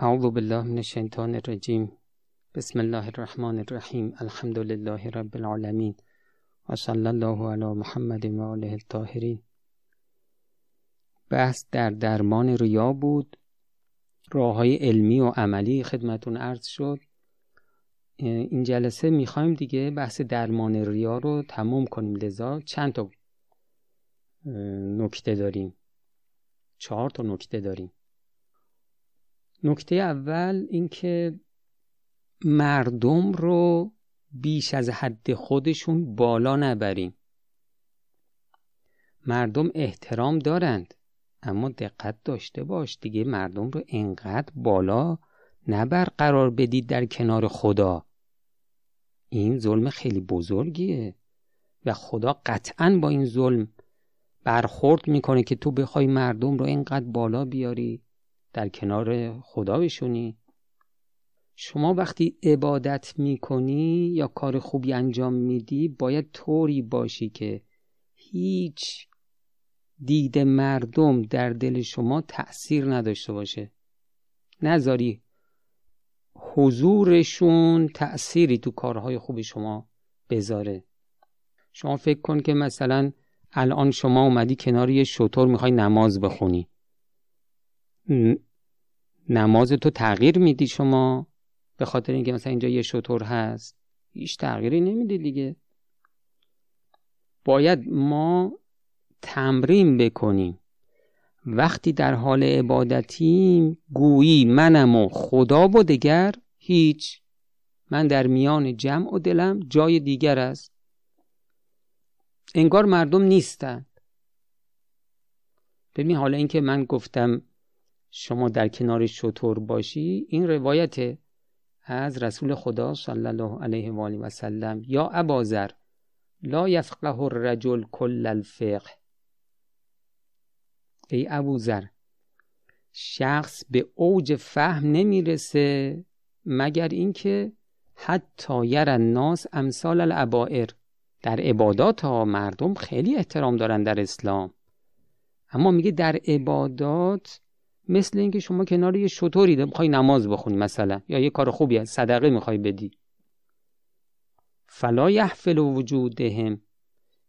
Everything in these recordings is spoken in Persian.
اعوذ بالله من الشیطان الرجیم بسم الله الرحمن الرحیم الحمد لله رب العالمین و صلی الله علی محمد و آله الطاهرین بحث در درمان ریا بود. راه های علمی و عملی خدمتون عرض شد. این جلسه می‌خوایم دیگه بحث درمان ریا رو تموم کنیم. لذا چند تا نکته داریم. چهار تا نکته داریم. نکته اول اینکه مردم رو بیش از حد خودشون بالا نبریم. مردم احترام دارند اما دقت داشته باش دیگه مردم رو انقدر بالا نبر قرار بدید در کنار خدا. این ظلم خیلی بزرگیه و خدا قطعا با این ظلم برخورد می‌کنه که تو بخوای مردم رو اینقدر بالا بیاری. در کنار خدا بشونی. شما وقتی عبادت می‌کنی یا کار خوبی انجام میدی باید طوری باشی که هیچ دید مردم در دل شما تأثیر نداشته باشه. نذاری حضورشون تأثیری تو کارهای خوب شما بذاره. شما فکر کن که مثلا الان شما اومدی کنار یه شطور می‌خوای نماز بخونی. نماز تو تغییر میدی شما به خاطر اینکه مثلا اینجا یه شطور هست؟ هیچ تغییری نمیدی دیگه. باید ما تمرین بکنیم. وقتی در حال عبادتیم گویی منم و خدا و دگر هیچ. من در میان جمع و دلم جای دیگر است. انگار مردم نیستند ببین حالا اینکه من گفتم شما در کنار شطور باشی این روایت از رسول خدا صلی الله علیه و آله و سلم یا ابازر لا یفقه الرجل کل الفقه. ای ابوذر شخص به اوج فهم نمی‌رسه مگر اینکه حتی یر الناس امثال الابائر. در عبادات ها مردم خیلی احترام دارن در اسلام. اما میگه در عبادات مثل اینکه شما کنار یه شطوری می‌خوای نماز بخونی مثلا یا یه کار خوبی از صدقه می‌خوای بدی. فلا یحفل وجودهم.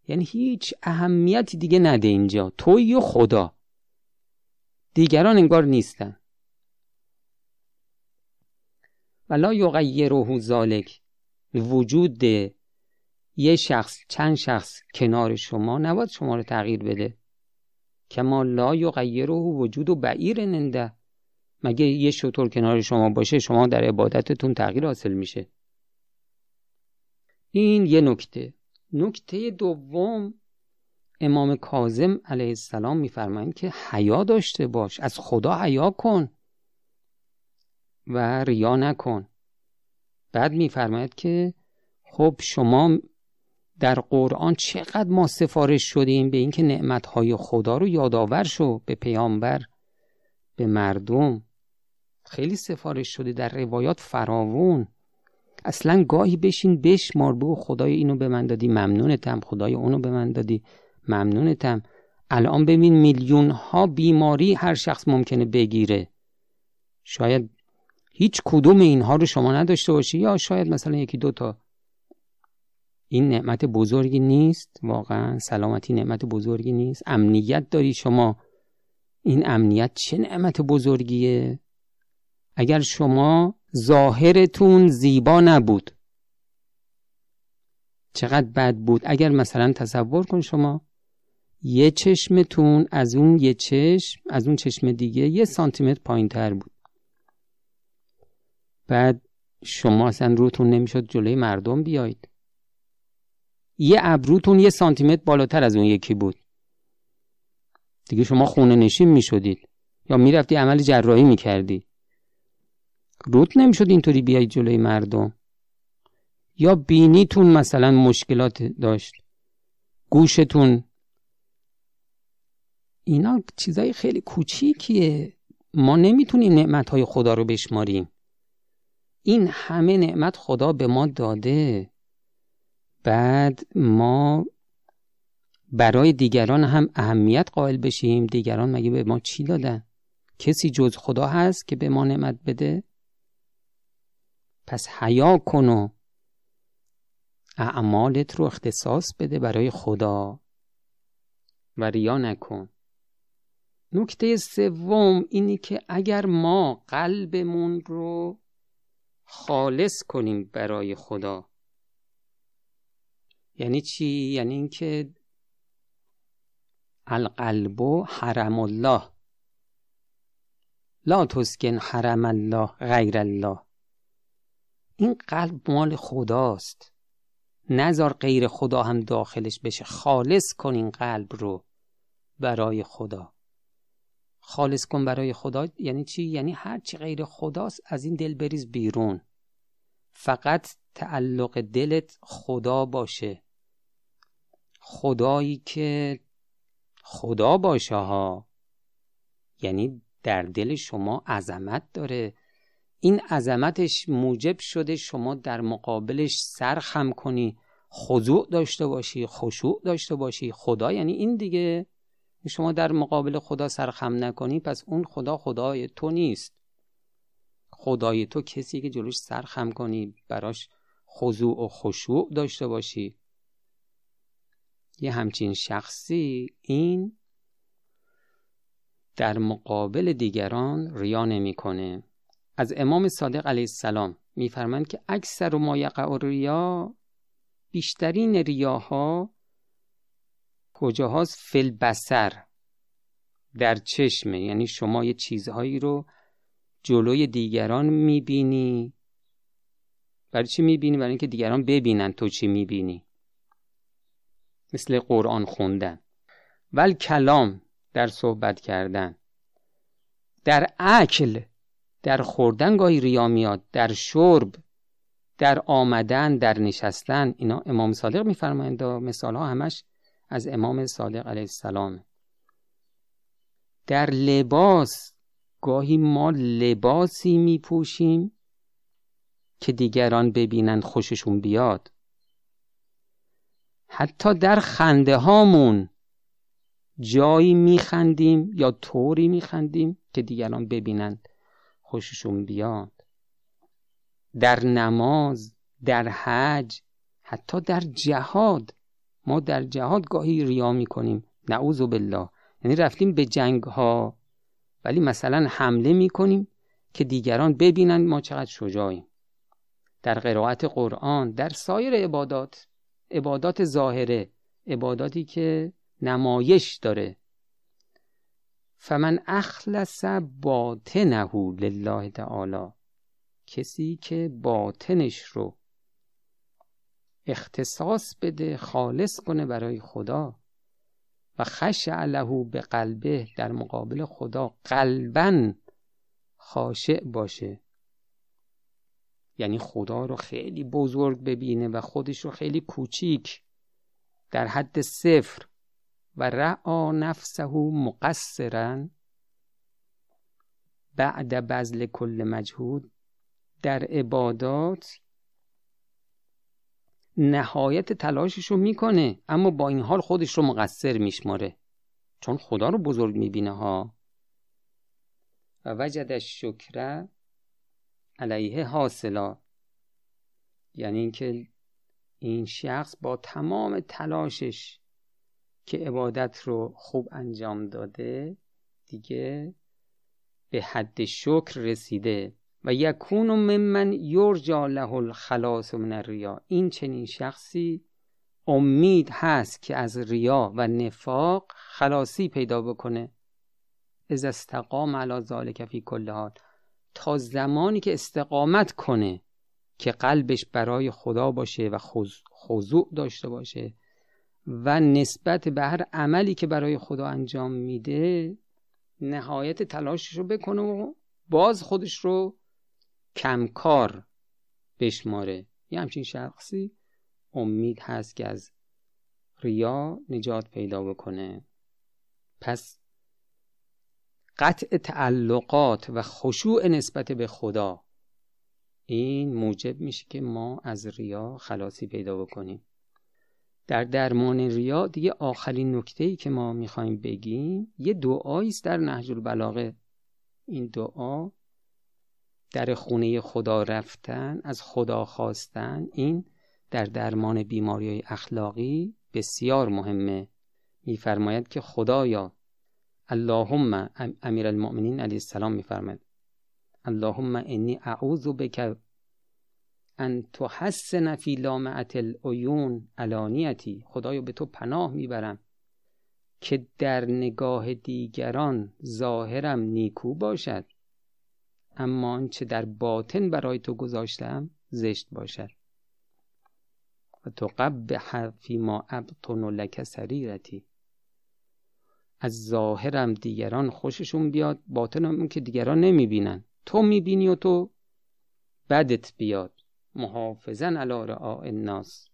یعنی هیچ اهمیتی دیگه نده اینجا. توی و خدا. دیگران انگار نیستن. ولا یغیره ذالک وجود یه شخص چند شخص کنار شما. نباید شما رو تغییر بده. کما لا یغیره وجود و بعیر ننده. مگه یه شطور کنار شما باشه شما در عبادتتون تغییر حاصل میشه؟ این یه نکته. نکته دوم امام کاظم علیه السلام میفرمایند که حیا داشته باش از خدا حیا کن و ریا نکن. بعد میفرماید که خب شما در قرآن چقدر ما سفارش شدیم به اینکه نعمتهای خدا رو یادآور شو. به پیامبر به مردم. خیلی سفارش شده. در روایات فراوون. اصلا گاهی بشین بشمار. بگو خدای اینو به من دادی ممنونتم. خدای اونو به من دادی ممنونتم. الان ببین میلیون ها بیماری هر شخص ممکنه بگیره. شاید هیچ کدوم اینها رو شما نداشته باشی. یا شاید مثلا یکی دوتا این نعمت بزرگی نیست واقعا سلامتی نعمت بزرگی نیست. امنیت داری شما. این امنیت چه نعمت بزرگیه؟ اگر شما ظاهرتون زیبا نبود چقدر بد بود؟ اگر مثلا تصور کن شما یه چشمتون از اون یه چشم از اون چشم دیگه یه سانتیمتر پایین تر بود. بعد شما اصلا روتون نمی‌شد جلوی مردم بیاید. یه ابروتون یه سانتیمتر بالاتر از اون یکی بود. دیگه شما خونه نشین می شدید یا می‌رفتی عمل جراحی می‌کردی. روت نمی‌شد اینطوری بیای جلوی مردم. یا بینیتون مثلا مشکلات داشت. گوشتون. اینا چیزای خیلی کوچیکیه. ما نمی‌تونیم نعمتهای خدا رو بشماریم. این همه نعمت خدا به ما داده. بعد ما برای دیگران هم اهمیت قائل بشیم. دیگران مگه به ما چی دادن؟ کسی جز خدا هست که به ما نعمت بده؟ پس حیا کن و اعمالت رو اختصاص بده برای خدا. و ریا نکن. نکته سوم اینی که اگر ما قلبمون رو خالص کنیم برای خدا یعنی چی؟ یعنی اینکه القلب حرم الله. لا تسکن حرم الله غیر الله. این قلب مال خداست. نزار غیر خدا هم داخلش بشه. خالص کن این قلب رو برای خدا. خالص کن برای خدا. یعنی چی؟ یعنی هر چی غیر خداست از این دل بریز بیرون. فقط تعلق دلت خدا باشه. خدایی که خدا باشه ها. یعنی در دل شما عظمت داره. این عظمتش موجب شده شما در مقابلش سر خم کنی خضوع داشته باشی خشوع داشته باشی. خدا یعنی این دیگه. شما در مقابل خدا سرخم نکنی پس اون خدا خدای تو نیست. خدای تو کسی که جلوش سرخم کنی براش خضوع و خشوع داشته باشی. یه همچین شخصی این در مقابل دیگران ریا نمی‌کنه. از امام صادق علیه السلام میفرمند که اکثر و ما یقع ریا بیشترین ریاها کجاهاست؟ فل بسر در چشمه. یعنی شما یه چیزهایی رو جلوی دیگران می‌بینی. برای چی می‌بینی؟ برای اینکه دیگران ببینن تو چی می‌بینی. مثل قرآن خوندن. ول کلام در صحبت کردن. در اکل در خوردن گاهی ریا میاد. در شرب در آمدن در نشستن. اینا امام صادق میفرمایند مثال ها همش از امام صادق علیه السلام. در لباس گاهی ما لباسی میپوشیم که دیگران ببینند خوششون بیاد. حتی در خنده هامون جایی میخندیم یا طوری میخندیم که دیگران ببینند خوششون بیاد. در نماز در حج حتی در جهاد. ما در جهاد گاهی ریا می‌کنیم. نعوذ بالله. یعنی رفتیم به جنگ ها ولی مثلا حمله می‌کنیم که دیگران ببینند ما چقدر شجاعیم. در قرائت قرآن در سایر عبادات عبادات ظاهره عباداتی که نمایش داره. فمن اخلص باطنه لله تعالی کسی که باطنش رو اختصاص بده خالص کنه برای خدا و خشع له به قلبه در مقابل خدا قلبا خاشع باشه. یعنی خدا رو خیلی بزرگ ببینه و خودش رو خیلی کوچیک در حد صفر و رعا نفسه مقصرا بعد بذل کل مجهود در عبادات نهایت تلاشش رو می‌کنه اما با این حال خودش رو مقصر میشماره. چون خدا رو بزرگ می‌بینه ها. و وجد شکره علیه حاصلا. یعنی اینکه این شخص با تمام تلاشش که عبادت رو خوب انجام داده دیگه به حد شکر رسیده. و یکون ممن یرجا له الخلاص من الریا. این چنین شخصی امید هست که از ریا و نفاق خلاصی پیدا بکنه. از استقام علی ذالک فی کل حال. تا زمانی که استقامت کنه که قلبش برای خدا باشه و خضوع داشته باشه و نسبت به هر عملی که برای خدا انجام میده نهایت تلاشش رو بکنه و باز خودش رو کمکار بشماره. یه همچین شخصی امید هست که از ریا نجات پیدا بکنه. پس قطع تعلقات و خشوع نسبت به خدا. این موجب میشه که ما از ریا خلاصی پیدا بکنیم. در درمان ریا دیگه آخرین نکته ای که ما می‌خوایم بگیم یه دعایی است در نهج البلاغه. این دعا در خونه خدا رفتن از خدا خواستن این در درمان بیماری اخلاقی بسیار مهمه. میفرماید که خدایا اللهم امیر المؤمنین علیه السلام میفرماید. اللهم انی اعوذ بک ان تحسن فی لامعت العیون علانیتی. خدایا به تو پناه می‌برم که در نگاه دیگران ظاهرم نیکو باشد اما آنچه در باطن برای تو گذاشتم زشت باشد. و تو قبح فی ما ابطن لک سریرتی. از ظاهرم دیگران خوششون بیاد باطنم که دیگران نمی‌بینن. تو می‌بینی و تو بدت بیاد. محافظن علی رعاء الناس.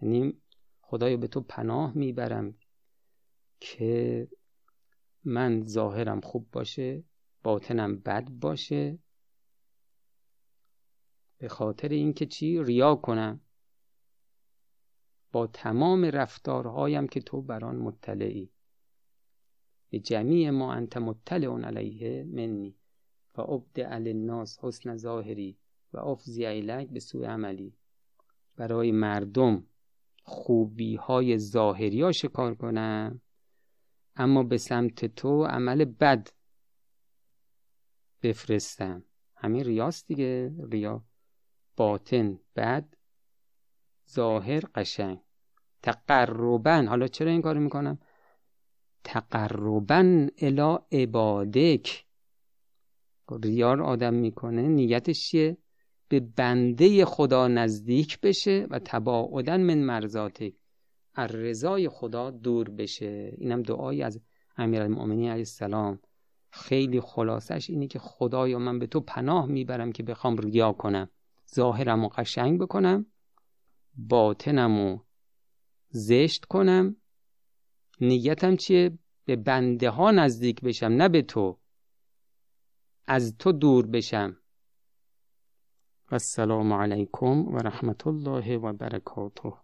یعنی خدایا به تو پناه می‌برم که من ظاهرم خوب باشه باطنم بد باشه. به خاطر اینکه چی؟ ریا کنم. با تمام رفتارهایم که تو بر آن مطلعی. به جمیع ما انت مطلع علیه منی و ابدع الناس حسن ظاهری و افزی ایلک به سوی عملی. برای مردم خوبی های ظاهری ها شکار کنم اما به سمت تو عمل بد بفرستم. همین ریاست دیگه. ریا باطن بد ظاهر قشنگ. تقربن حالا چرا این کارو می‌کنم؟ تقربن الا عبادک. ریار آدم می‌کنه نیتش چیه؟ به بنده خدا نزدیک بشه و تباعدن من مرزاتک از رضای خدا دور بشه. اینم دعایی از امیرالمؤمنین علیه السلام. خیلی خلاصش اینه که خدایا من به تو پناه می‌برم که بخوام ریا کنم. ظاهرم و قشنگ بکنم باطنم و زشت کنم نیتم چیه؟ به بنده ها نزدیک بشم نه به تو. از تو دور بشم. السلام علیکم و رحمت الله و برکاته.